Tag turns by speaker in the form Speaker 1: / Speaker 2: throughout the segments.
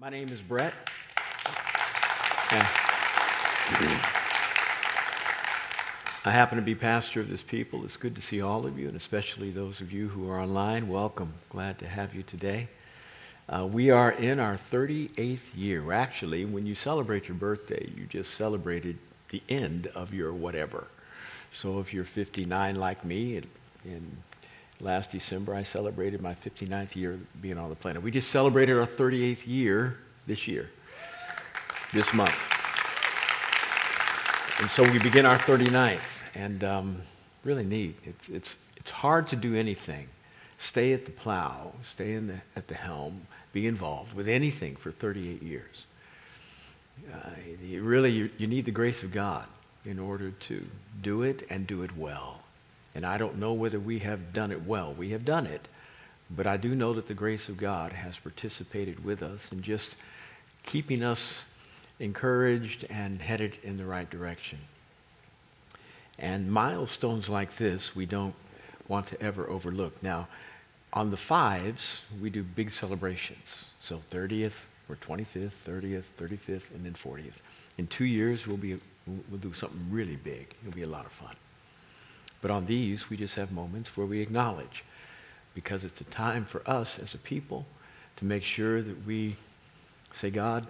Speaker 1: My name is Brett. Yeah. I happen to be pastor of this people. It's good to see all of you, and especially those of you who are online. Welcome. Glad to have you today. Uh, we are in our 38th year. Actually, when you celebrate your birthday, you just celebrated the end of your whatever. So if you're 59 like me, in last December, I celebrated my 59th year being on the planet. We just celebrated our 38th year this year, this month. And so we begin our 39th, and um, really neat. It's, it's, it's hard to do anything. Stay at the plow, stay in the, at the helm, be involved with anything for 38 years. Uh, you really, you, you need the grace of God in order to do it and do it well. And I don't know whether we have done it well. We have done it. But I do know that the grace of God has participated with us in just keeping us encouraged and headed in the right direction. And milestones like this, we don't want to ever overlook. Now, on the fives, we do big celebrations. So 30th or 25th, 30th, 35th, and then 40th. In two years, we'll, be, we'll do something really big. It'll be a lot of fun. But on these, we just have moments where we acknowledge, because it's a time for us as a people to make sure that we say, God,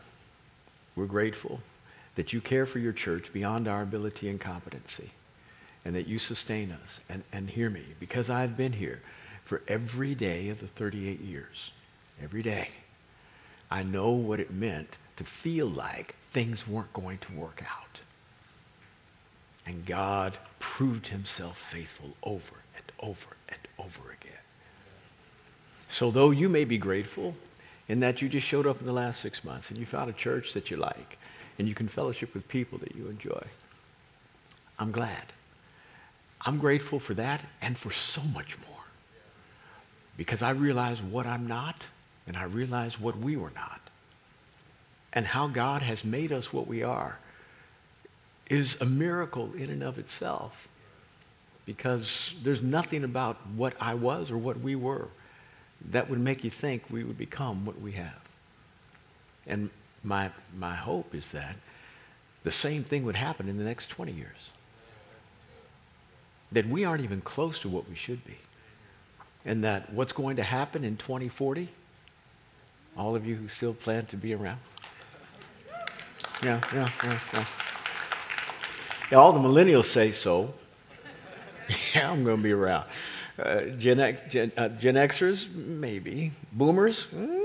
Speaker 1: we're grateful that you care for your church beyond our ability and competency, and that you sustain us. And, and hear me, because I've been here for every day of the 38 years, every day, I know what it meant to feel like things weren't going to work out. And God proved himself faithful over and over and over again. So, though you may be grateful in that you just showed up in the last six months and you found a church that you like and you can fellowship with people that you enjoy, I'm glad. I'm grateful for that and for so much more. Because I realize what I'm not and I realize what we were not. And how God has made us what we are is a miracle in and of itself because there's nothing about what I was or what we were that would make you think we would become what we have. And my, my hope is that the same thing would happen in the next 20 years. That we aren't even close to what we should be. And that what's going to happen in 2040, all of you who still plan to be around. Yeah, yeah, yeah, yeah. All the millennials say so. yeah, I'm going to be around. Uh, Gen, Gen, uh, Gen, Xers, maybe. Boomers, mm.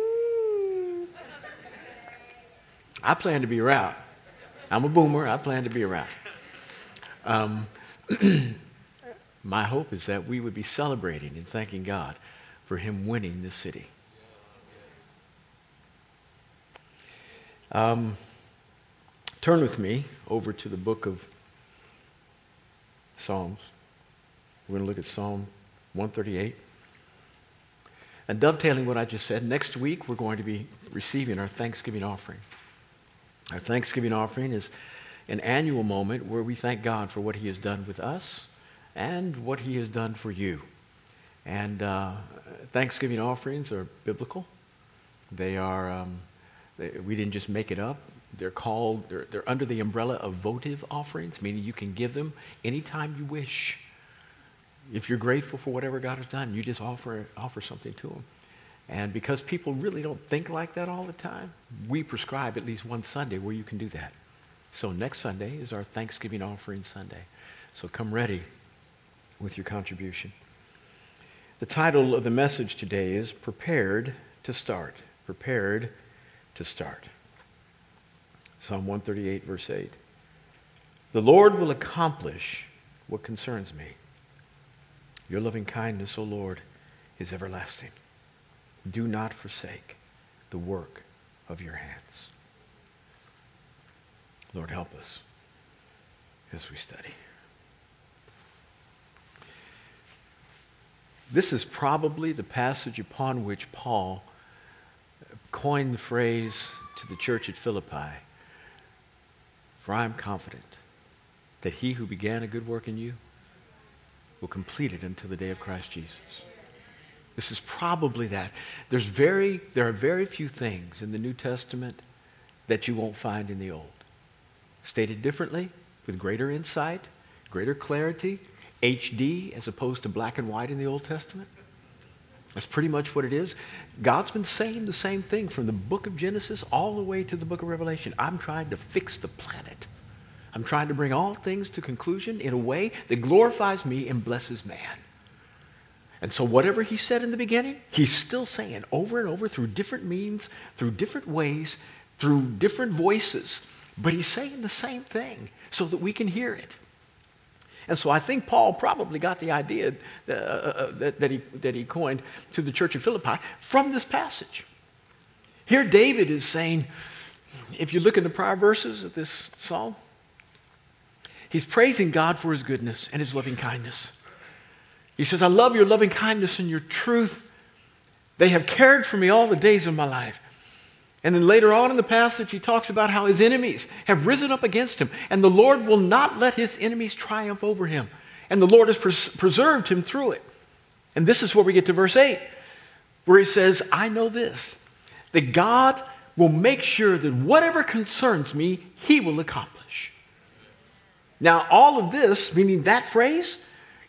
Speaker 1: I plan to be around. I'm a boomer. I plan to be around. Um, my hope is that we would be celebrating and thanking God for Him winning this city. Um, turn with me over to the book of Psalms. We're going to look at Psalm 138. And dovetailing what I just said, next week we're going to be receiving our Thanksgiving offering. Our Thanksgiving offering is an annual moment where we thank God for what He has done with us and what He has done for you. And uh, Thanksgiving offerings are biblical. They are, um, they, we didn't just make it up. They're called, they're, they're under the umbrella of votive offerings, meaning you can give them anytime you wish. If you're grateful for whatever God has done, you just offer, offer something to Him. And because people really don't think like that all the time, we prescribe at least one Sunday where you can do that. So next Sunday is our Thanksgiving offering Sunday. So come ready with your contribution. The title of the message today is Prepared to Start. Prepared to Start. Psalm 138, verse 8. The Lord will accomplish what concerns me. Your loving kindness, O Lord, is everlasting. Do not forsake the work of your hands. Lord, help us as we study. This is probably the passage upon which Paul coined the phrase to the church at Philippi for I am confident that he who began a good work in you will complete it until the day of Christ Jesus. This is probably that. There's very, there are very few things in the New Testament that you won't find in the Old. Stated differently, with greater insight, greater clarity, HD as opposed to black and white in the Old Testament. That's pretty much what it is. God's been saying the same thing from the book of Genesis all the way to the book of Revelation. I'm trying to fix the planet. I'm trying to bring all things to conclusion in a way that glorifies me and blesses man. And so, whatever he said in the beginning, he's still saying over and over through different means, through different ways, through different voices. But he's saying the same thing so that we can hear it. And so I think Paul probably got the idea uh, uh, uh, that, that, he, that he coined to the church of Philippi from this passage. Here, David is saying, if you look in the prior verses of this psalm, he's praising God for his goodness and his loving kindness. He says, I love your loving kindness and your truth. They have cared for me all the days of my life. And then later on in the passage, he talks about how his enemies have risen up against him, and the Lord will not let his enemies triumph over him. And the Lord has pres- preserved him through it. And this is where we get to verse 8, where he says, I know this, that God will make sure that whatever concerns me, he will accomplish. Now, all of this, meaning that phrase,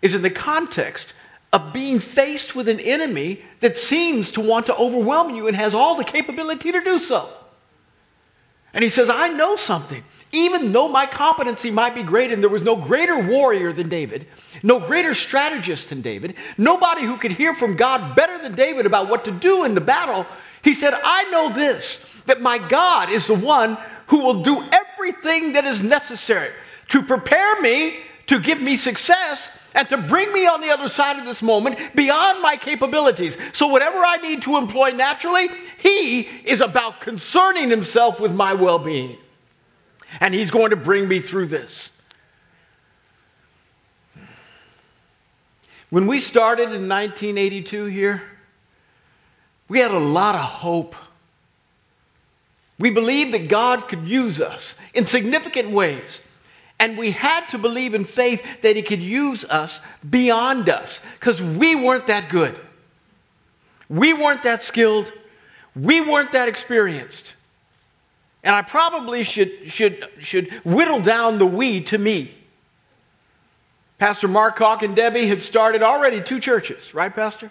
Speaker 1: is in the context of being faced with an enemy that seems to want to overwhelm you and has all the capability to do so. And he says, I know something. Even though my competency might be great and there was no greater warrior than David, no greater strategist than David, nobody who could hear from God better than David about what to do in the battle, he said, I know this, that my God is the one who will do everything that is necessary to prepare me to give me success and to bring me on the other side of this moment beyond my capabilities. So, whatever I need to employ naturally, He is about concerning Himself with my well being. And He's going to bring me through this. When we started in 1982 here, we had a lot of hope. We believed that God could use us in significant ways. And we had to believe in faith that He could use us beyond us because we weren't that good. We weren't that skilled. We weren't that experienced. And I probably should, should, should whittle down the we to me. Pastor Mark Hawk and Debbie had started already two churches, right, Pastor?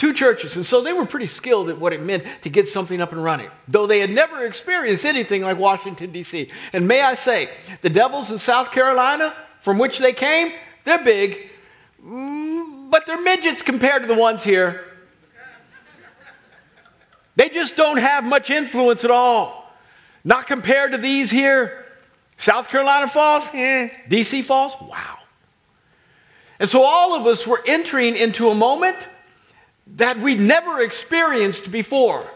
Speaker 1: Two churches. And so they were pretty skilled at what it meant to get something up and running, though they had never experienced anything like Washington, D.C. And may I say, the devils in South Carolina, from which they came, they're big, mm, but they're midgets compared to the ones here. They just don't have much influence at all. Not compared to these here. South Carolina Falls, eh. DC Falls, wow. And so all of us were entering into a moment that we'd never experienced before.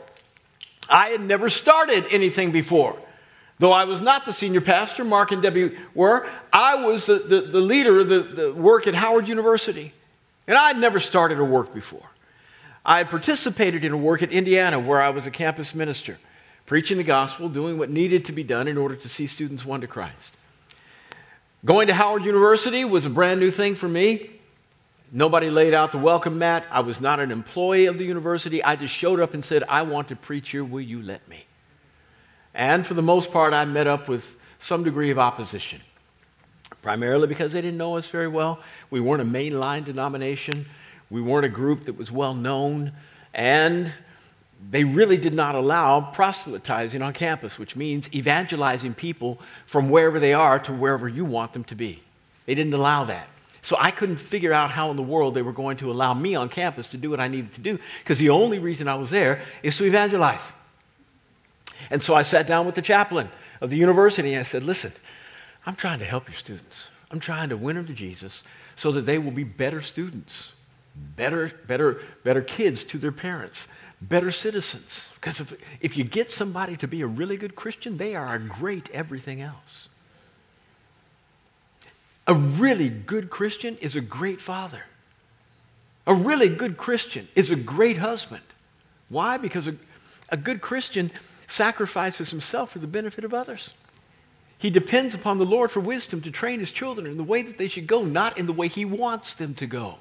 Speaker 1: I had never started anything before. Though I was not the senior pastor, Mark and Debbie were, I was the, the, the leader of the, the work at Howard University. And I had never started a work before. I had participated in a work at Indiana where I was a campus minister, preaching the gospel, doing what needed to be done in order to see students won to Christ. Going to Howard University was a brand new thing for me. Nobody laid out the welcome mat. I was not an employee of the university. I just showed up and said, I want to preach here. Will you let me? And for the most part, I met up with some degree of opposition, primarily because they didn't know us very well. We weren't a mainline denomination, we weren't a group that was well known, and they really did not allow proselytizing on campus, which means evangelizing people from wherever they are to wherever you want them to be. They didn't allow that. So I couldn't figure out how in the world they were going to allow me on campus to do what I needed to do because the only reason I was there is to evangelize. And so I sat down with the chaplain of the university and I said, Listen, I'm trying to help your students. I'm trying to win them to Jesus so that they will be better students, better, better, better kids to their parents, better citizens. Because if, if you get somebody to be a really good Christian, they are a great everything else. A really good Christian is a great father. A really good Christian is a great husband. Why? Because a, a good Christian sacrifices himself for the benefit of others. He depends upon the Lord for wisdom to train his children in the way that they should go, not in the way he wants them to go.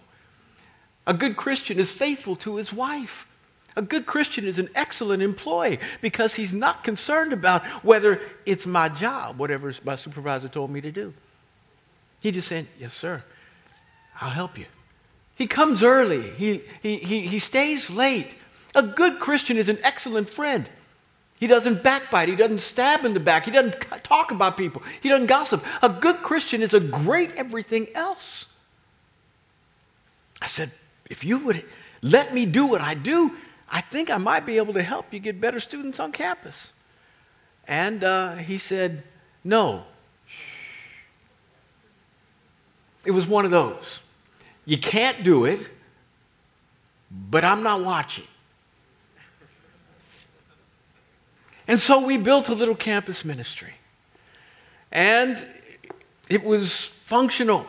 Speaker 1: A good Christian is faithful to his wife. A good Christian is an excellent employee because he's not concerned about whether it's my job, whatever my supervisor told me to do. He just said, Yes, sir, I'll help you. He comes early, he, he, he, he stays late. A good Christian is an excellent friend. He doesn't backbite. He doesn't stab in the back. He doesn't talk about people. He doesn't gossip. A good Christian is a great everything else. I said, if you would let me do what I do, I think I might be able to help you get better students on campus. And uh, he said, No. It was one of those. You can't do it, but I'm not watching. And so we built a little campus ministry. And it was functional.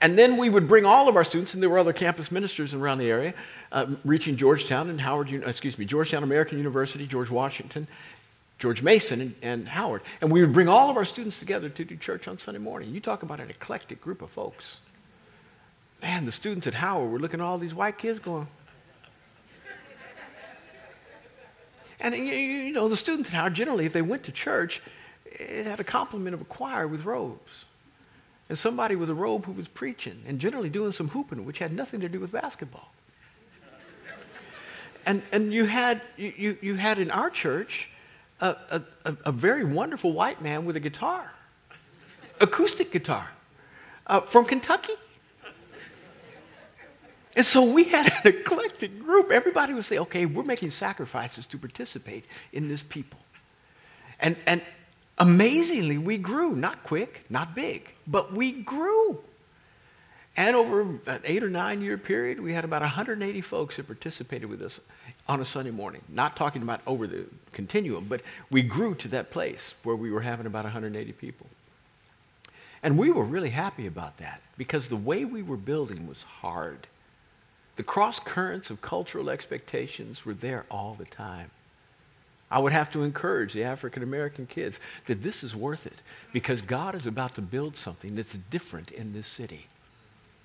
Speaker 1: And then we would bring all of our students, and there were other campus ministers around the area, uh, reaching Georgetown and Howard, excuse me, Georgetown American University, George Washington, George Mason, and, and, Howard. And we would bring all of our students together to do church on Sunday morning. You talk about an eclectic group of folks. Man, the students at Howard were looking at all these white kids going, And you know, the students at Howard generally, if they went to church, it had a complement of a choir with robes. And somebody with a robe who was preaching and generally doing some hooping, which had nothing to do with basketball. And, and you, had, you, you had in our church a, a, a very wonderful white man with a guitar, acoustic guitar, uh, from Kentucky. And so we had an eclectic group. Everybody would say, okay, we're making sacrifices to participate in this people. And, and amazingly, we grew. Not quick, not big, but we grew. And over an eight or nine year period, we had about 180 folks that participated with us on a Sunday morning. Not talking about over the continuum, but we grew to that place where we were having about 180 people. And we were really happy about that because the way we were building was hard. The cross currents of cultural expectations were there all the time. I would have to encourage the African American kids that this is worth it because God is about to build something that's different in this city.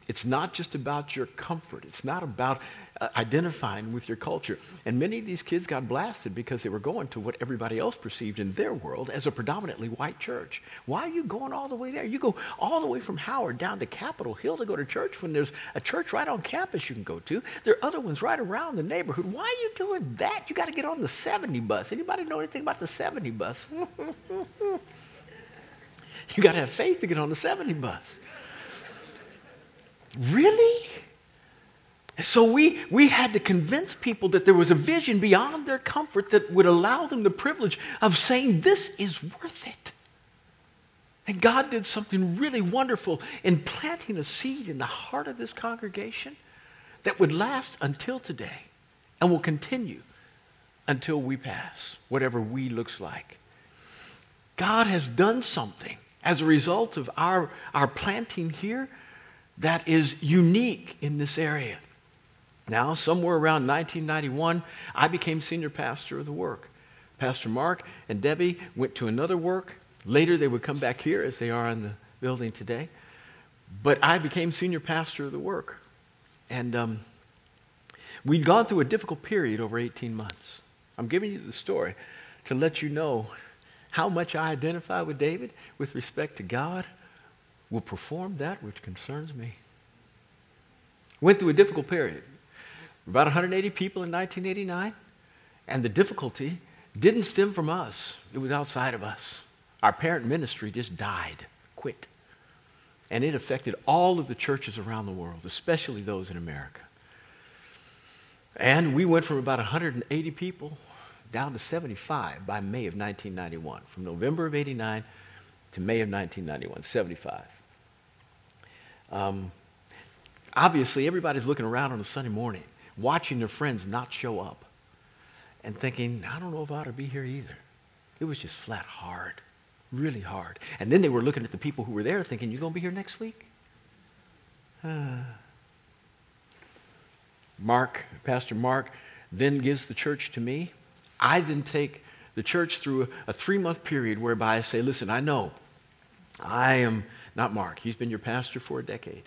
Speaker 1: It's not just about your comfort. It's not about uh, identifying with your culture. And many of these kids got blasted because they were going to what everybody else perceived in their world as a predominantly white church. Why are you going all the way there? You go all the way from Howard down to Capitol Hill to go to church when there's a church right on campus you can go to. There are other ones right around the neighborhood. Why are you doing that? You got to get on the 70 bus. Anybody know anything about the 70 bus? you got to have faith to get on the 70 bus. Really? So we, we had to convince people that there was a vision beyond their comfort that would allow them the privilege of saying, This is worth it. And God did something really wonderful in planting a seed in the heart of this congregation that would last until today and will continue until we pass, whatever we looks like. God has done something as a result of our, our planting here that is unique in this area. Now, somewhere around 1991, I became senior pastor of the work. Pastor Mark and Debbie went to another work. Later, they would come back here as they are in the building today. But I became senior pastor of the work. And um, we'd gone through a difficult period over 18 months. I'm giving you the story to let you know how much I identify with David with respect to God will perform that which concerns me. Went through a difficult period. About 180 people in 1989, and the difficulty didn't stem from us, it was outside of us. Our parent ministry just died, quit. And it affected all of the churches around the world, especially those in America. And we went from about 180 people down to 75 by May of 1991. From November of 89 to May of 1991, 75. Um, obviously, everybody's looking around on a Sunday morning, watching their friends not show up, and thinking, I don't know if I ought to be here either. It was just flat hard, really hard. And then they were looking at the people who were there, thinking, You're going to be here next week? Uh, Mark, Pastor Mark, then gives the church to me. I then take the church through a, three month period whereby I say, Listen, I know I am not Mark, he's been your pastor for a decade.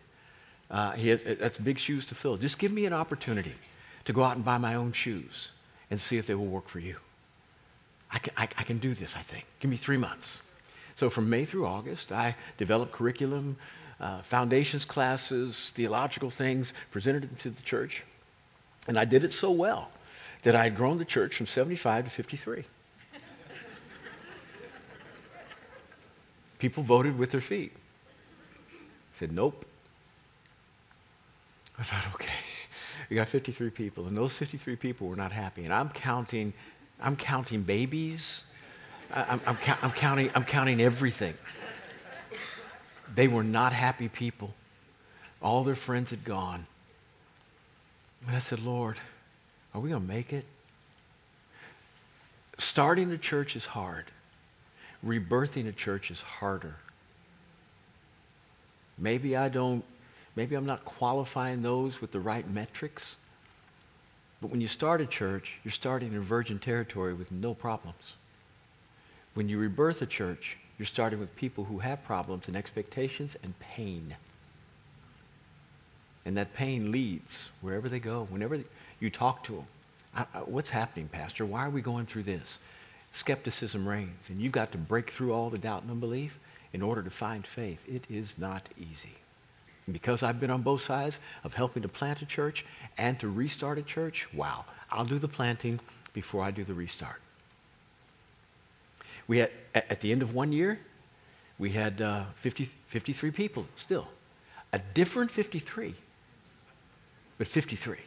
Speaker 1: Uh, has, that's big shoes to fill. Just give me an opportunity to go out and buy my own shoes and see if they will work for you. I can, I, I can do this, I think. Give me three months. So from May through August, I developed curriculum, uh, foundations classes, theological things, presented them to the church. And I did it so well that I had grown the church from 75 to 53. People voted with their feet. Said, nope. I thought, okay, we got 53 people, and those 53 people were not happy. And I'm counting, I'm counting babies. I'm, I'm, I'm counting, I'm counting everything. They were not happy people. All their friends had gone. And I said, Lord, are we going to make it? Starting a church is hard. Rebirthing a church is harder. Maybe I don't, maybe I'm not qualifying those with the right metrics. But when you start a church, you're starting in virgin territory with no problems. When you rebirth a church, you're starting with people who have problems and expectations and pain. And that pain leads wherever they go, whenever you talk to them. I, I, what's happening, Pastor? Why are we going through this? Skepticism reigns, and you've got to break through all the doubt and unbelief in order to find faith. It is not easy. Because I've been on both sides of helping to plant a church and to restart a church, wow, I'll do the planting before I do the restart. We had, at the end of one year, we had uh, 50, 53 people still. A different 53, but 53. At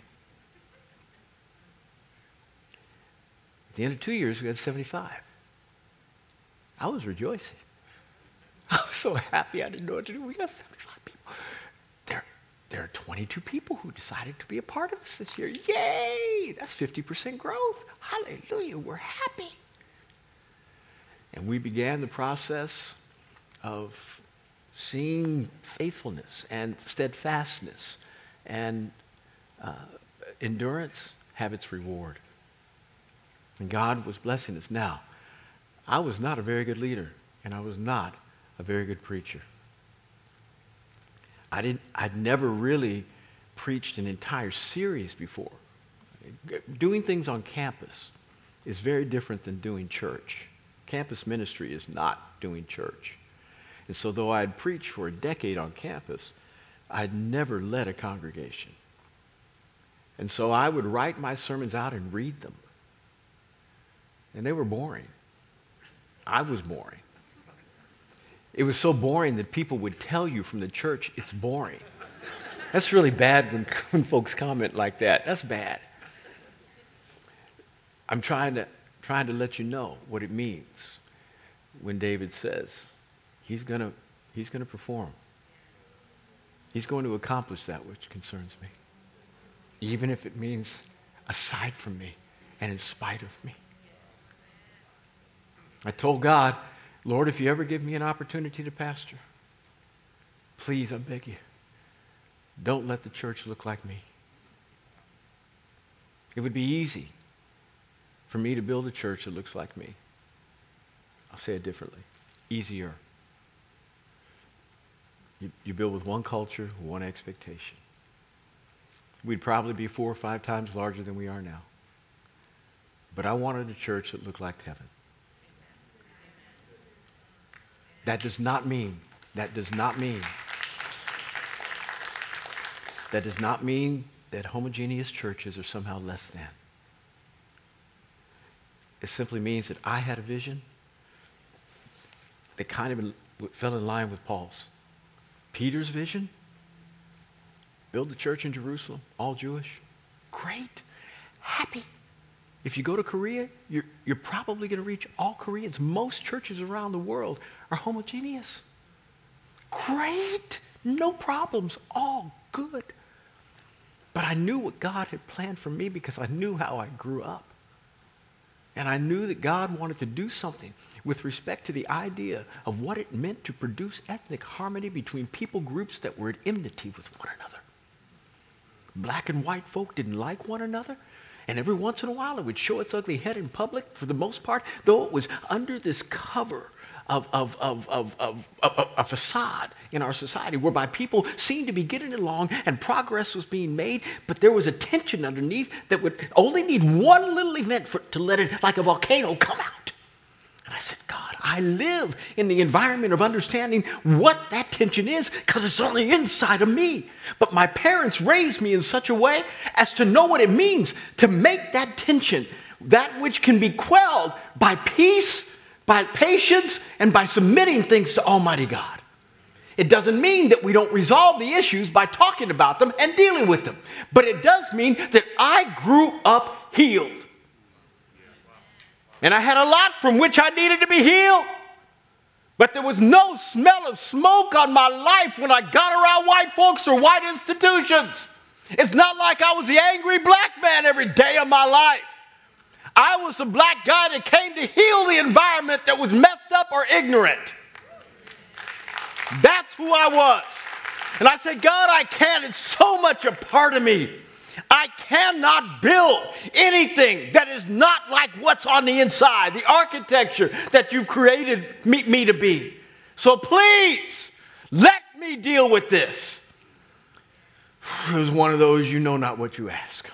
Speaker 1: the end of two years, we had 75. I was rejoicing. I was so happy I didn't know what to do. We got 75 people. There, there are 22 people who decided to be a part of us this year. Yay! That's 50% growth. Hallelujah. We're happy. And we began the process of seeing faithfulness and steadfastness and uh, endurance have its reward. And God was blessing us. Now, I was not a very good leader, and I was not a very good preacher. I didn't, I'd never really preached an entire series before. Doing things on campus is very different than doing church. Campus ministry is not doing church. And so, though I had preached for a decade on campus, I'd never led a congregation. And so I would write my sermons out and read them. And they were boring. I was boring. It was so boring that people would tell you from the church it's boring. That's really bad when, when folks comment like that. That's bad. I'm trying to trying to let you know what it means when David says he's going he's going to perform. He's going to accomplish that which concerns me, even if it means aside from me and in spite of me. I told God, Lord, if you ever give me an opportunity to pastor, please, I beg you, don't let the church look like me. It would be easy for me to build a church that looks like me. I'll say it differently easier. You, you build with one culture, one expectation. We'd probably be four or five times larger than we are now. But I wanted a church that looked like heaven. That does not mean, that does not mean, that does not mean that homogeneous churches are somehow less than. It simply means that I had a vision that kind of fell in line with Paul's. Peter's vision build the church in Jerusalem, all Jewish. Great. Happy. If you go to Korea, you're, you're probably going to reach all Koreans. Most churches around the world are homogeneous. Great. No problems. All good. But I knew what God had planned for me because I knew how I grew up. And I knew that God wanted to do something with respect to the idea of what it meant to produce ethnic harmony between people groups that were at enmity with one another. Black and white folk didn't like one another, And every once in a while, it would show its ugly head in public for the most part, though it was under this cover of, of, of, of, of, a facade in our society whereby people seemed to be getting along and progress was being made, but there was a tension underneath that would only need one little event for, to let it, like a volcano, come out. And I said, God, I live in the environment of understanding what that tension is because it's on the inside of me. But my parents raised me in such a way as to know what it means to make that tension, that which can be quelled by peace by patience and by submitting things to Almighty God. It doesn't mean that we don't resolve the issues by talking about them and dealing with them, but it does mean that I grew up healed. And I had a lot from which I needed to be healed. But there was no smell of smoke on my life when I got around white folks or white institutions. It's not like I was the angry black man every day of my life. I was the black guy that came to heal the environment that was messed up or ignorant. That's who I was. And I said, God, I can't. It's so much a part of me. I cannot build anything that is not like what's on the inside, the architecture that you've created me, me to be. So please, let me deal with this. It was one of those, you know not what you ask.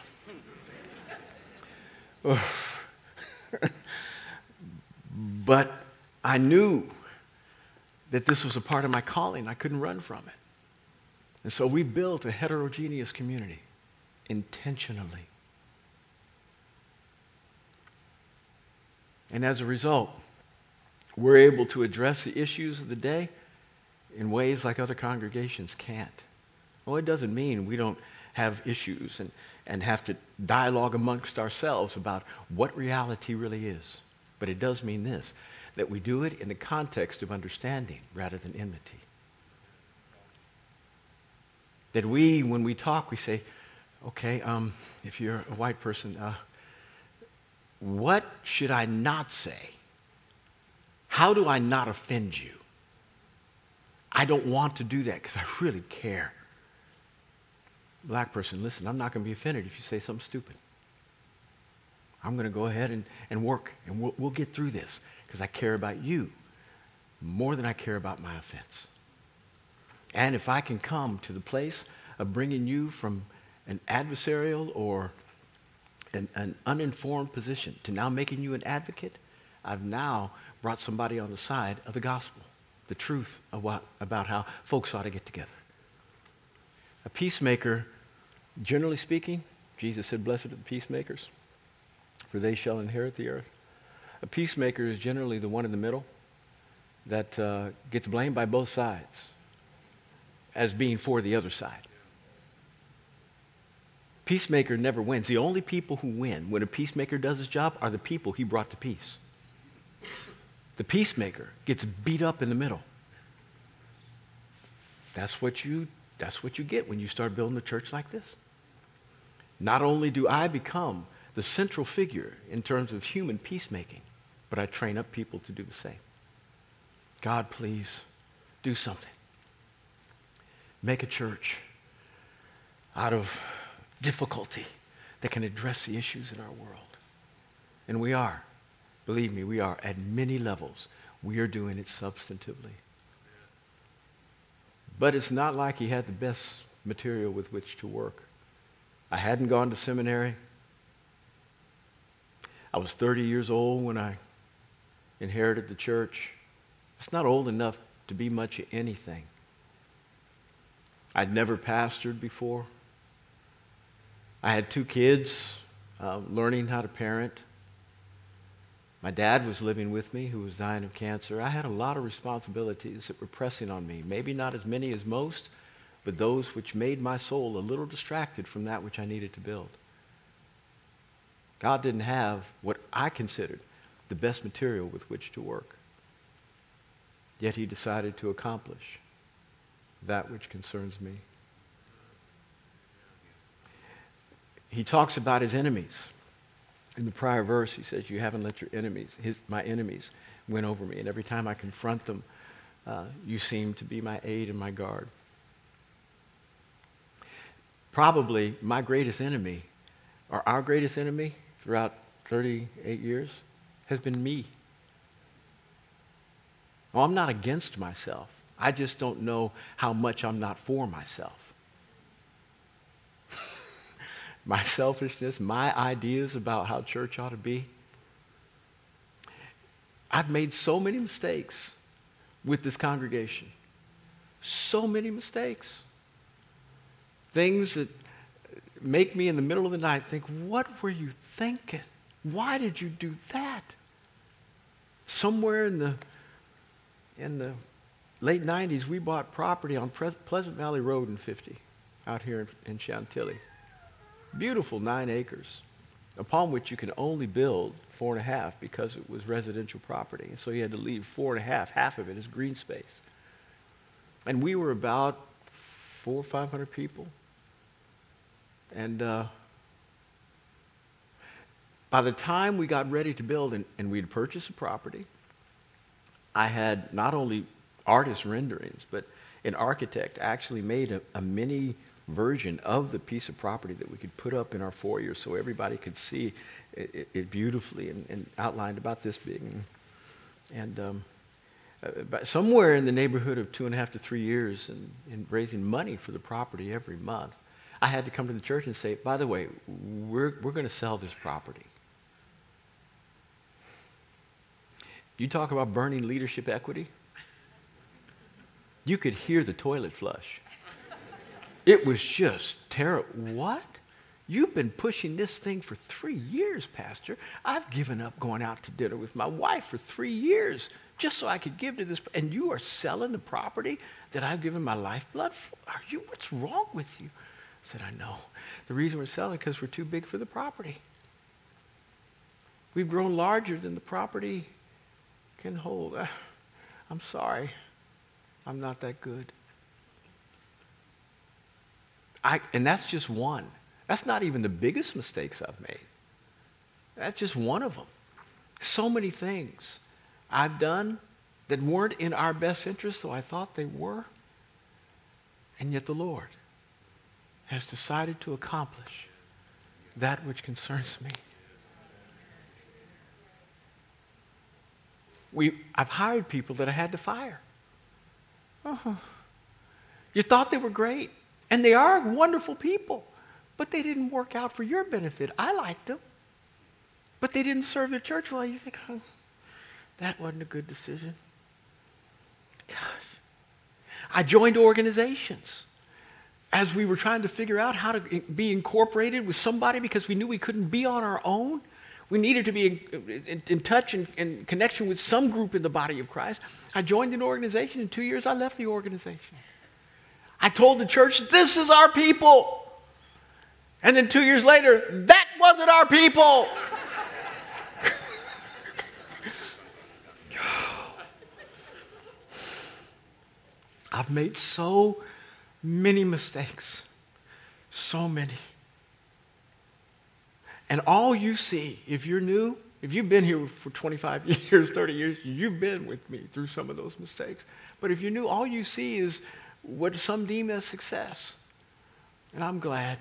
Speaker 1: but I knew that this was a part of my calling. I couldn't run from it. And so we built a heterogeneous community intentionally. And as a result, we're able to address the issues of the day in ways like other congregations can't. Well, it doesn't mean we don't have issues and, and have to dialogue amongst ourselves about what reality really is. But it does mean this that we do it in the context of understanding rather than enmity. That we, when we talk, we say, okay, um, if you're a white person, uh, what should I not say? How do I not offend you? I don't want to do that because I really care black person, listen, I'm not going to be offended if you say something stupid. I'm going to go ahead and, and work, and we'll, we'll get through this because I care about you more than I care about my offense. And if I can come to the place of bringing you from an adversarial or an, an uninformed position to now making you an advocate, I've now brought somebody on the side of the gospel, the truth of what, about how folks ought to get together. A peacemaker Generally speaking, Jesus said, Blessed are the peacemakers, for they shall inherit the earth. A peacemaker is generally the one in the middle that uh, gets blamed by both sides as being for the other side. Peacemaker never wins. The only people who win when a peacemaker does his job are the people he brought to peace. The peacemaker gets beat up in the middle. That's what you, that's what you get when you start building a church like this. Not only do I become the central figure in terms of human peacemaking, but I train up people to do the same. God, please do something. Make a church out of difficulty that can address the issues in our world. And we are. Believe me, we are. At many levels, we are doing it substantively. But it's not like he had the best material with which to work. I hadn't gone to seminary. I was 30 years old when I inherited the church. It's not old enough to be much of anything. I'd never pastored before. I had two kids, um, learning how to parent. My dad was living with me, who was dying of cancer. I had a lot of responsibilities that were pressing on me. Maybe not as many as most, but those which made my soul a little distracted from that which I needed to build. God didn't have what I considered the best material with which to work. Yet he decided to accomplish that which concerns me. He talks about his enemies. In the prior verse, he says, You haven't let your enemies, his, my enemies, win over me. And every time I confront them, uh, you seem to be my aid and my guard probably my greatest enemy or our greatest enemy throughout 38 years has been me. Well, I'm not against myself. I just don't know how much I'm not for myself. My selfishness, my ideas about how church ought to be. I've made so many mistakes with this congregation. So many mistakes. Things that make me in the middle of the night think, what were you thinking? Why did you do that? Somewhere in the in the late 90s, we bought property on Pleasant Valley Road in 50 out here in Chantilly. Beautiful nine acres, upon which you can only build four and a half because it was residential property. So you had to leave four and a half, half of it is green space. And we were about four or five hundred people. And uh, by the time we got ready to build and, and we'd purchased a property, I had not only artist renderings, but an architect actually made a, a mini version of the piece of property that we could put up in our foyer so everybody could see it, it beautifully and, and, outlined about this big. And, and um, uh, somewhere in the neighborhood of two and a half to three years and, and raising money for the property every month, I had to come to the church and say, by the way, we're, we're going to sell this property. You talk about burning leadership equity. You could hear the toilet flush. It was just terrible. What? You've been pushing this thing for three years, Pastor. I've given up going out to dinner with my wife for three years just so I could give to this. And you are selling the property that I've given my lifeblood for? Are you? What's wrong with you? I said, I know. The reason we're selling because we're too big for the property. We've grown larger than the property can hold. I'm sorry. I'm not that good. I, and that's just one. That's not even the biggest mistakes I've made. That's just one of them. So many things I've done that weren't in our best interest, though I thought they were. And yet the Lord has decided to accomplish that which concerns me. We, I've hired people that I had to fire. Uh-huh. You thought they were great, and they are wonderful people, but they didn't work out for your benefit. I liked them, but they didn't serve the church well. You think, oh, that wasn't a good decision. Gosh. I joined organizations as we were trying to figure out how to be incorporated with somebody because we knew we couldn't be on our own. We needed to be in, in, in touch and, and connection with some group in the body of Christ. I joined an organization. In two years, I left the organization. I told the church, this is our people. And then two years later, that wasn't our people. I've made so many mistakes. So many. And all you see, if you're new, if you've been here for 25 years, 30 years, you've been with me through some of those mistakes. But if you're new, all you see is what some deem as success. And I'm glad.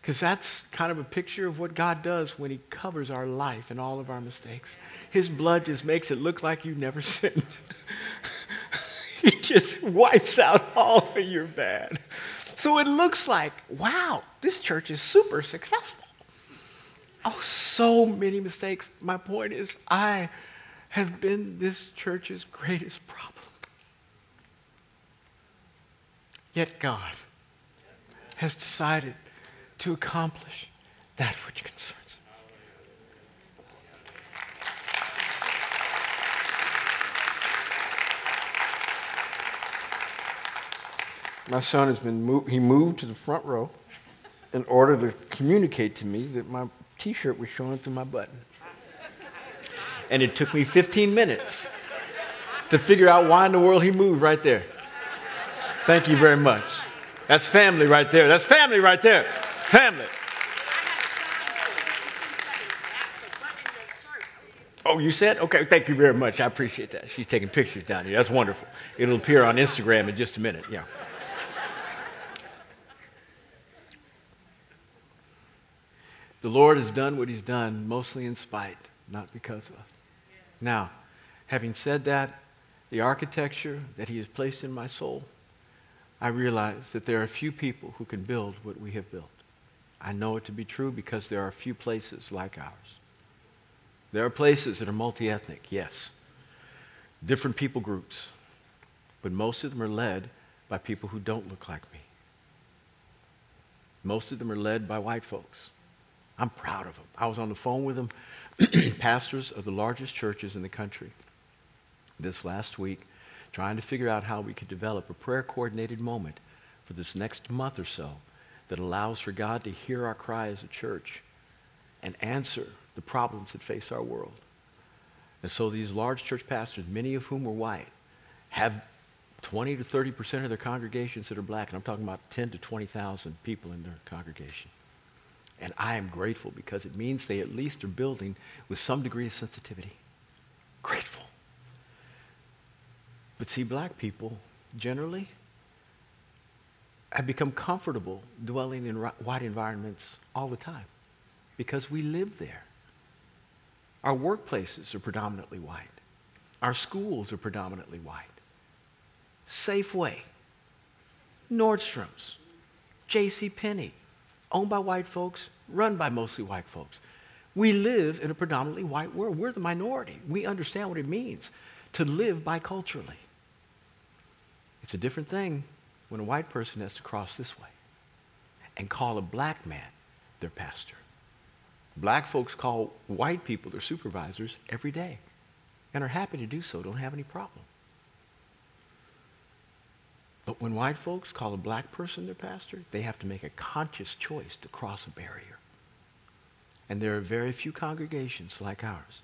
Speaker 1: Because that's kind of a picture of what God does when He covers our life and all of our mistakes. His blood just makes it look like you never sinned. he just wipes out all of your bad. So it looks like, wow, this church is super successful. Oh, so many mistakes. My point is, I have been this church's greatest problem. Yet God has decided to accomplish that which concerns him. My son has been moved, he moved to the front row in order to communicate to me that my t shirt was showing through my button. And it took me 15 minutes to figure out why in the world he moved right there. Thank you very much. That's family right there. That's family right there. Family. Oh, you said? Okay, thank you very much. I appreciate that. She's taking pictures down here. That's wonderful. It'll appear on Instagram in just a minute. Yeah. The Lord has done what He's done mostly in spite, not because of. Now, having said that, the architecture that He has placed in my soul, I realize that there are few people who can build what we have built. I know it to be true because there are few places like ours. There are places that are multi ethnic, yes, different people groups, but most of them are led by people who don't look like me. Most of them are led by white folks. I'm proud of them. I was on the phone with them, pastors of the largest churches in the country this last week, trying to figure out how we could develop a prayer coordinated moment for this next month or so that allows for God to hear our cry as a church and answer the problems that face our world. And so these large church pastors, many of whom are white, have 20 to 30 percent of their congregations that are black, and I'm talking about 10 to 20,000 people in their congregation. And I am grateful because it means they at least are building with some degree of sensitivity. Grateful. But see, black people generally have become comfortable dwelling in white environments all the time because we live there. Our workplaces are predominantly white. Our schools are predominantly white. Safeway, Nordstrom's, J.C. Penney, owned by white folks, run by mostly white folks. We live in a predominantly white world. We're the minority. We understand what it means to live biculturally. It's a different thing when a white person has to cross this way and call a black man their pastor. Black folks call white people their supervisors every day and are happy to do so, don't have any problem. But when white folks call a black person their pastor, they have to make a conscious choice to cross a barrier. And there are very few congregations like ours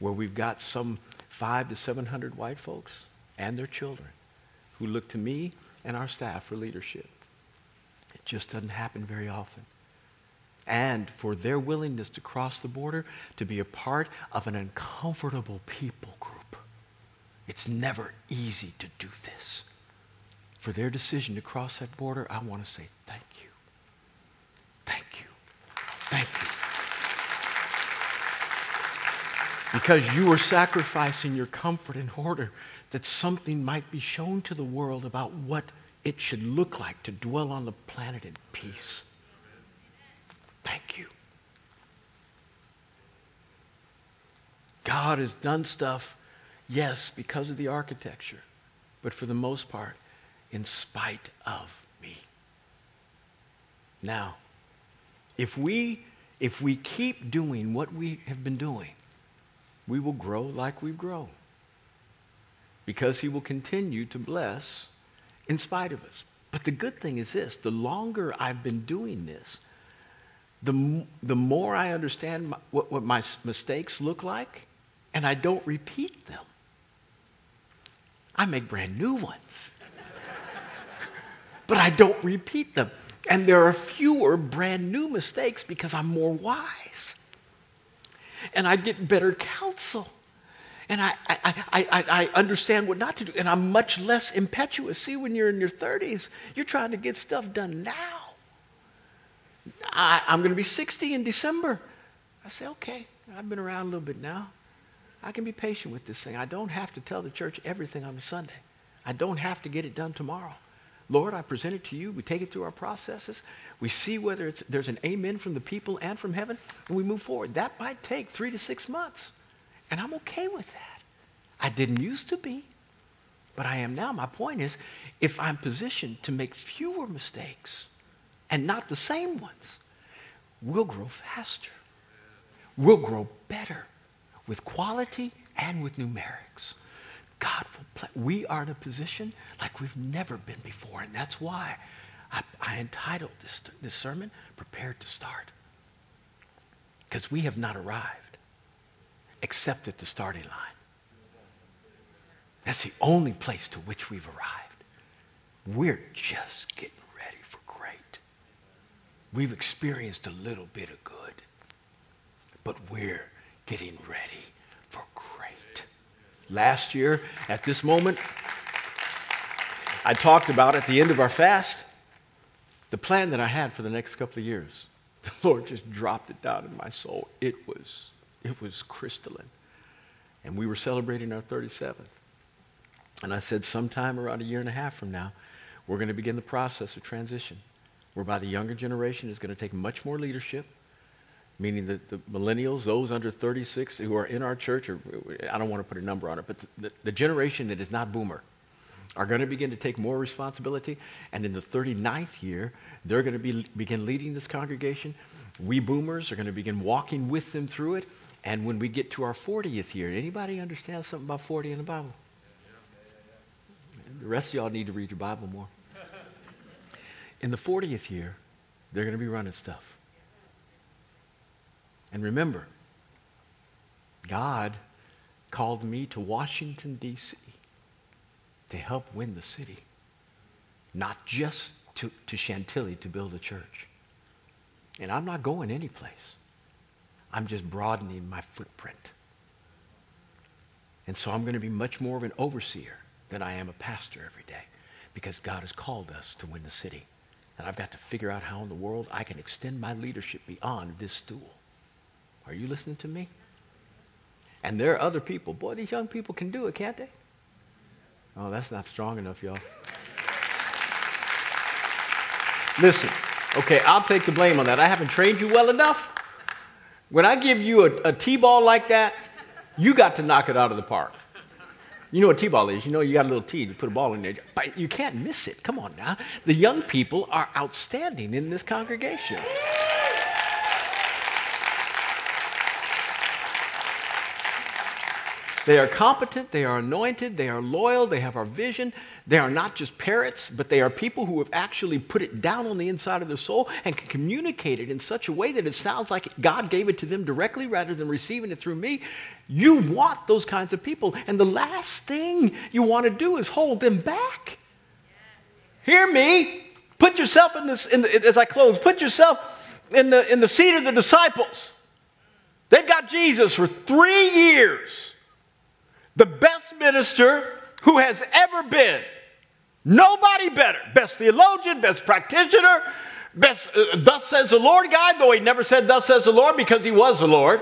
Speaker 1: where we've got some five to 700 white folks and their children who look to me and our staff for leadership. It just doesn't happen very often. And for their willingness to cross the border to be a part of an uncomfortable people group. It's never easy to do this for their decision to cross that border, I want to say thank you. Thank you. Thank you. Because you are sacrificing your comfort in order that something might be shown to the world about what it should look like to dwell on the planet in peace. Thank you. God has done stuff, yes, because of the architecture, but for the most part, in spite of me. Now, if we, if we keep doing what we have been doing, we will grow like we've grown. Because he will continue to bless in spite of us. But the good thing is this the longer I've been doing this, the, the more I understand my, what, what my mistakes look like, and I don't repeat them. I make brand new ones but I don't repeat them. And there are fewer brand new mistakes because I'm more wise. And I get better counsel. And I, I, I, I, understand what not to do. And I'm much less impetuous. See, when you're in your 30s, you're trying to get stuff done now. I, I'm going to be 60 in December. I say, okay, I've been around a little bit now. I can be patient with this thing. I don't have to tell the church everything on a Sunday. I don't have to get it done tomorrow. Lord, I present it to you. We take it through our processes. We see whether it's, there's an amen from the people and from heaven, and we move forward. That might take three to six months, and I'm okay with that. I didn't used to be, but I am now. My point is, if I'm positioned to make fewer mistakes and not the same ones, we'll grow faster. We'll grow better with quality and with numerics. God will play. We are in a position like we've never been before. And that's why I, I entitled this, this sermon, Prepared to Start. Because we have not arrived except at the starting line. That's the only place to which we've arrived. We're just getting ready for great. We've experienced a little bit of good, but we're getting ready for great. Last year, at this moment, I talked about at the end of our fast the plan that I had for the next couple of years. The Lord just dropped it down in my soul. It was, it was crystalline. And we were celebrating our 37th. And I said, sometime around a year and a half from now, we're going to begin the process of transition, whereby the younger generation is going to take much more leadership, meaning that the millennials, those under 36 who are in our church, or I don't want to put a number on it, but the, the, generation that is not boomer, are going to begin to take more responsibility. And in the 39th year, they're going to be, begin leading this congregation. We boomers are going to begin walking with them through it. And when we get to our 40th year, anybody understand something about 40 in the Bible? The rest of y'all need to read your Bible more. In the 40th year, they're going to be running stuff. And remember, God called me to Washington, D.C to help win the city, not just to, to Chantilly to build a church. And I'm not going anyplace. I'm just broadening my footprint. And so I'm going to be much more of an overseer than I am a pastor every day because God has called us to win the city. And I've got to figure out how in the world I can extend my leadership beyond this stool. Are you listening to me? And there are other people. Boy, these young people can do it, can't they? Oh, that's not strong enough, y'all. Listen, okay, I'll take the blame on that. I haven't trained you well enough. When I give you a, a T-ball like that, you got to knock it out of the park. You know what T-ball is. You know you got a little T, you put a ball in there. But you can't miss it. Come on now. The young people are outstanding in this congregation. They are competent, they are anointed, they are loyal, they have our vision. They are not just parrots, but they are people who have actually put it down on the inside of their soul and can communicate it in such a way that it sounds like God gave it to them directly rather than receiving it through me. You want those kinds of people. And the last thing you want to do is hold them back. Hear me. Put yourself in this, in the, as I close, put yourself in the, in the seat of the disciples. They've got Jesus for three years the best minister who has ever been. Nobody better. Best theologian, best practitioner, best, uh, thus says the Lord guy, though he never said, thus says the Lord, because he was the Lord.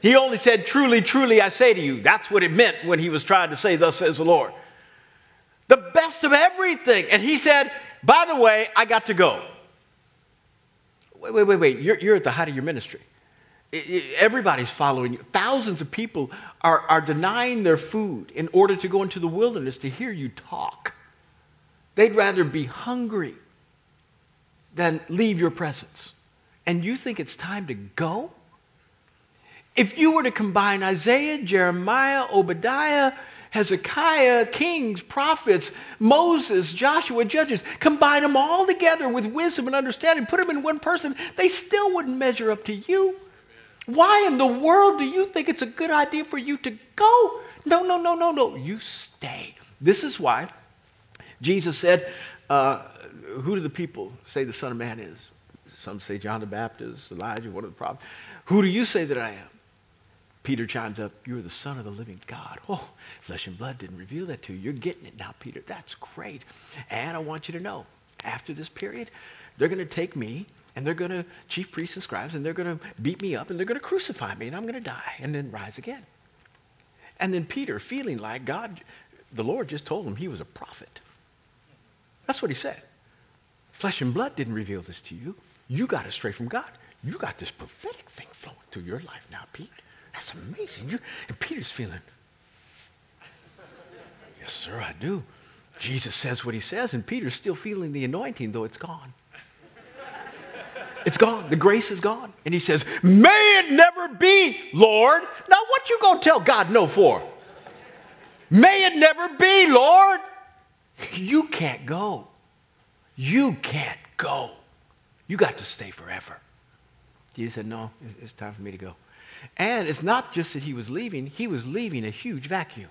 Speaker 1: He only said, truly, truly, I say to you. That's what it meant when he was trying to say, thus says the Lord. The best of everything. And he said, by the way, I got to go. Wait, wait, wait, wait. You're, you're at the height of your ministry everybody's following you. Thousands of people are, are denying their food in order to go into the wilderness to hear you talk. They'd rather be hungry than leave your presence. And you think it's time to go? If you were to combine Isaiah, Jeremiah, Obadiah, Hezekiah, kings, prophets, Moses, Joshua, judges, combine them all together with wisdom and understanding, put them in one person, they still wouldn't measure up to you. Why in the world do you think it's a good idea for you to go? No, no, no, no, no. You stay. This is why Jesus said, uh, Who do the people say the Son of Man is? Some say John the Baptist, Elijah, one of the prophets. Who do you say that I am? Peter chimes up, You are the Son of the living God. Oh, flesh and blood didn't reveal that to you. You're getting it now, Peter. That's great. And I want you to know, after this period, they're going to take me and they're going to, chief priests and scribes, and they're going to beat me up and they're going to crucify me and I'm going to die and then rise again. And then Peter, feeling like God, the Lord just told him he was a prophet. That's what he said. Flesh and blood didn't reveal this to you. You got it straight from God. You got this prophetic thing flowing through your life now, Pete. That's amazing. you and Peter's feeling, yes, sir, I do. Jesus says what he says, and Peter's still feeling the anointing, though it's gone. It's gone. The grace is gone. And he says, May it never be, Lord. Now, what you gonna tell God no for? May it never be, Lord. You can't go. You can't go. You got to stay forever. Jesus said, No, it's time for me to go. And it's not just that he was leaving, he was leaving a huge vacuum.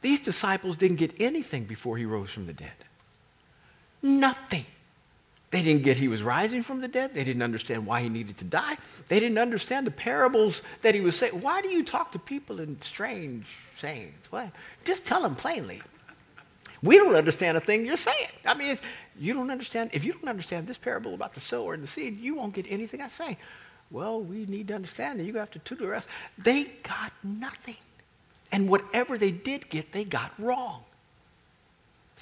Speaker 1: These disciples didn't get anything before he rose from the dead. Nothing. They didn't get he was rising from the dead. They didn't understand why he needed to die. They didn't understand the parables that he was saying. Why do you talk to people in strange sayings? Why? Just tell them plainly. We don't understand a thing you're saying. I mean, you don't understand. If you don't understand this parable about the sower and the seed, you won't get anything I say. Well, we need to understand that you have to tutor us. They got nothing. And whatever they did get, they got wrong.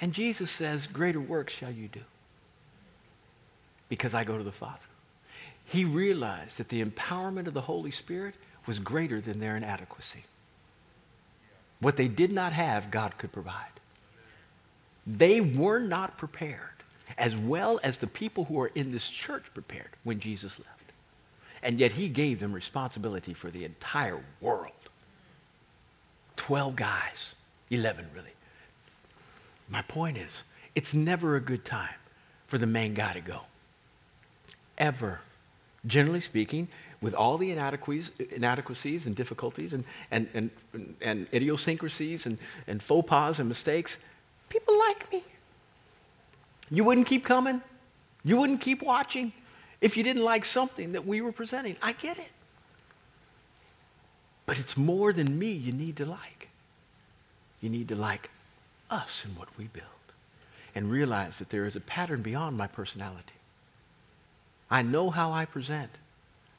Speaker 1: And Jesus says, Greater works shall you do because I go to the Father. He realized that the empowerment of the Holy Spirit was greater than their inadequacy. What they did not have, God could provide. They were not prepared as well as the people who are in this church prepared when Jesus left. And yet he gave them responsibility for the entire world. 12 guys, 11 really. My point is, it's never a good time for the main guy to go. Ever. Generally speaking, with all the inadequacies, inadequacies and difficulties and, and, and, and idiosyncrasies and, and faux pas and mistakes, people like me. You wouldn't keep coming. You wouldn't keep watching if you didn't like something that we were presenting. I get it. But it's more than me you need to like. You need to like us and what we build and realize that there is a pattern beyond my personality. I know how I present.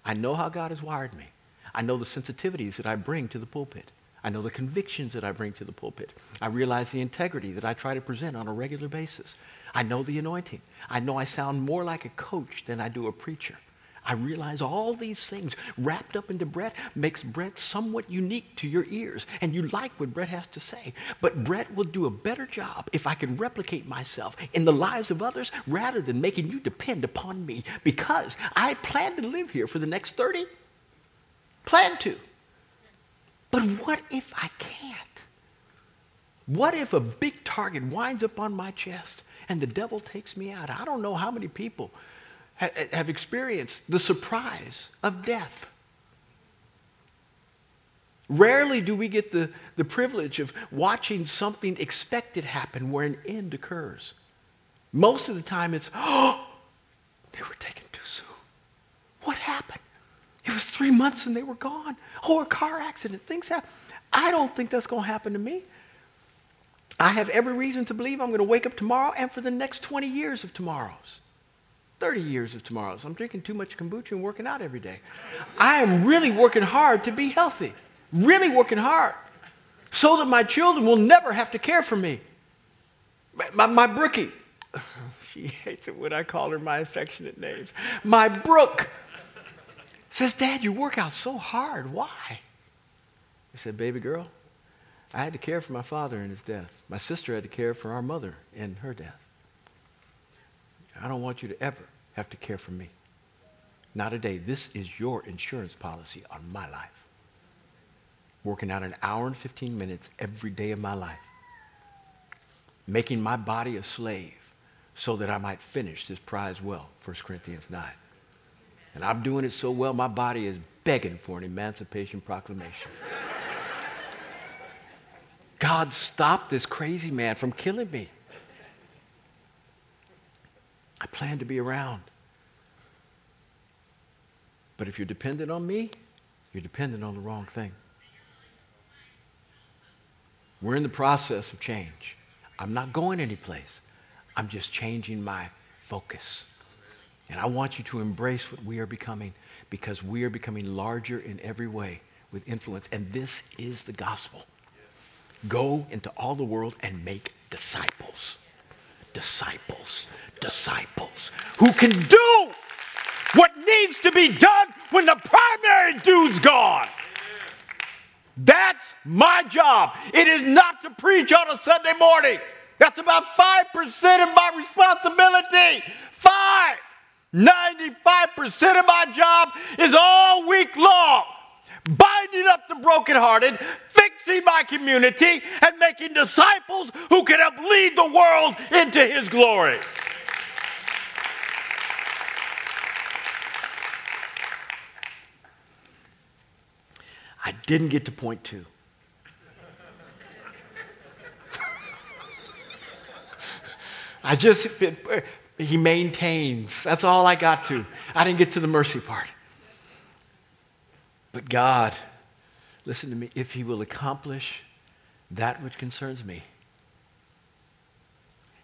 Speaker 1: I know how God has wired me. I know the sensitivities that I bring to the pulpit. I know the convictions that I bring to the pulpit. I realize the integrity that I try to present on a regular basis. I know the anointing. I know I sound more like a coach than I do a preacher. I realize all these things wrapped up into Brett makes Brett somewhat unique to your ears, and you like what Brett has to say. But Brett will do a better job if I can replicate myself in the lives of others rather than making you depend upon me because I plan to live here for the next 30. Plan to. But what if I can't? What if a big target winds up on my chest and the devil takes me out? I don't know how many people have experienced the surprise of death. Rarely do we get the, the privilege of watching something expected happen where an end occurs. Most of the time it's, oh, they were taken too soon. What happened? It was three months and they were gone. Oh, a car accident. Things happen. I don't think that's going to happen to me. I have every reason to believe I'm going to wake up tomorrow and for the next 20 years of tomorrows. 30 years of tomorrows. I'm drinking too much kombucha and working out every day. I am really working hard to be healthy, really working hard, so that my children will never have to care for me. My, my Brookie, she hates it when I call her my affectionate names. My Brooke says, Dad, you work out so hard. Why? I said, Baby girl, I had to care for my father in his death. My sister had to care for our mother in her death. I don't want you to ever have to care for me. Not a day. This is your insurance policy on my life. Working out an hour and 15 minutes every day of my life. Making my body a slave so that I might finish this prize well, 1 Corinthians 9. And I'm doing it so well, my body is begging for an emancipation proclamation. God, stop this crazy man from killing me. I plan to be around. But if you're dependent on me, you're dependent on the wrong thing. We're in the process of change. I'm not going anyplace. I'm just changing my focus. And I want you to embrace what we are becoming because we are becoming larger in every way with influence. And this is the gospel. Go into all the world and make disciples. Disciples disciples who can do what needs to be done when the primary dude's gone. That's my job. It is not to preach on a Sunday morning. That's about 5% of my responsibility. Five. 95% of my job is all week long binding up the brokenhearted, fixing my community, and making disciples who can help lead the world into His glory. I didn't get to point two. I just, he maintains. That's all I got to. I didn't get to the mercy part. But God, listen to me, if he will accomplish that which concerns me,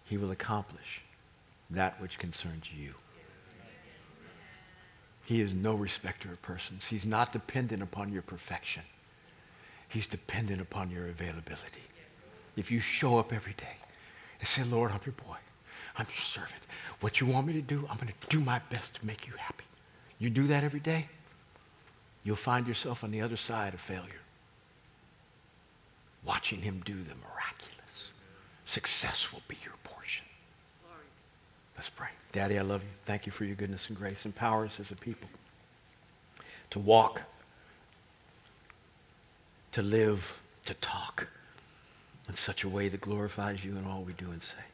Speaker 1: he will accomplish that which concerns you. He is no respecter of persons. He's not dependent upon your perfection. He's dependent upon your availability. If you show up every day and say, Lord, I'm your boy. I'm your servant. What you want me to do, I'm going to do my best to make you happy. You do that every day, you'll find yourself on the other side of failure. Watching him do the miraculous. Success will be your portion. Let's pray. Daddy, I love you. Thank you for your goodness and grace. Empower us as a people to walk, to live, to talk in such a way that glorifies you in all we do and say.